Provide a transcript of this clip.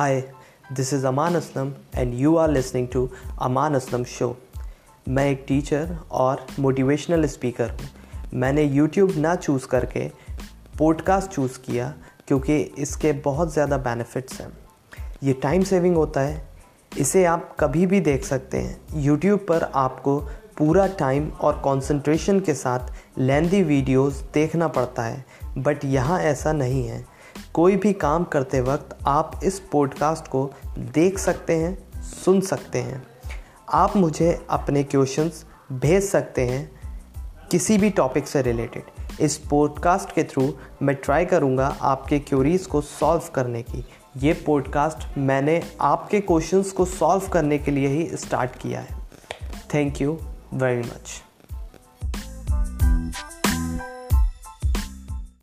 Hi this is Aman Aslam and you are listening to Aman Aslam show मैं एक teacher और motivational speaker हूँ। मैंने YouTube ना चूज़ करके पॉडकास्ट चूज़ किया क्योंकि इसके बहुत ज़्यादा बेनिफिट्स हैं। ये टाइम सेविंग होता है। इसे आप कभी भी देख सकते हैं। यूट्यूब पर आपको पूरा टाइम और कंसंट्रेशन के साथ लेंदी वीडियोस देखना पड़ता है। बट यहाँ ऐसा नहीं है। कोई भी काम करते वक्त आप इस पॉडकास्ट को देख सकते हैं, सुन सकते हैं। आप मुझे अपने क्वेश्चंस भेज सकते हैं किसी भी टॉपिक से रिलेटेड इस पॉडकास्ट के थ्रू मैं ट्राई करूँगा आपके क्यूरीज को सॉल्व करने की। ये पॉडकास्ट मैंने आपके क्वेश्चंस को सॉल्व करने के लिए ही स्टार्ट किया है। Thank you very much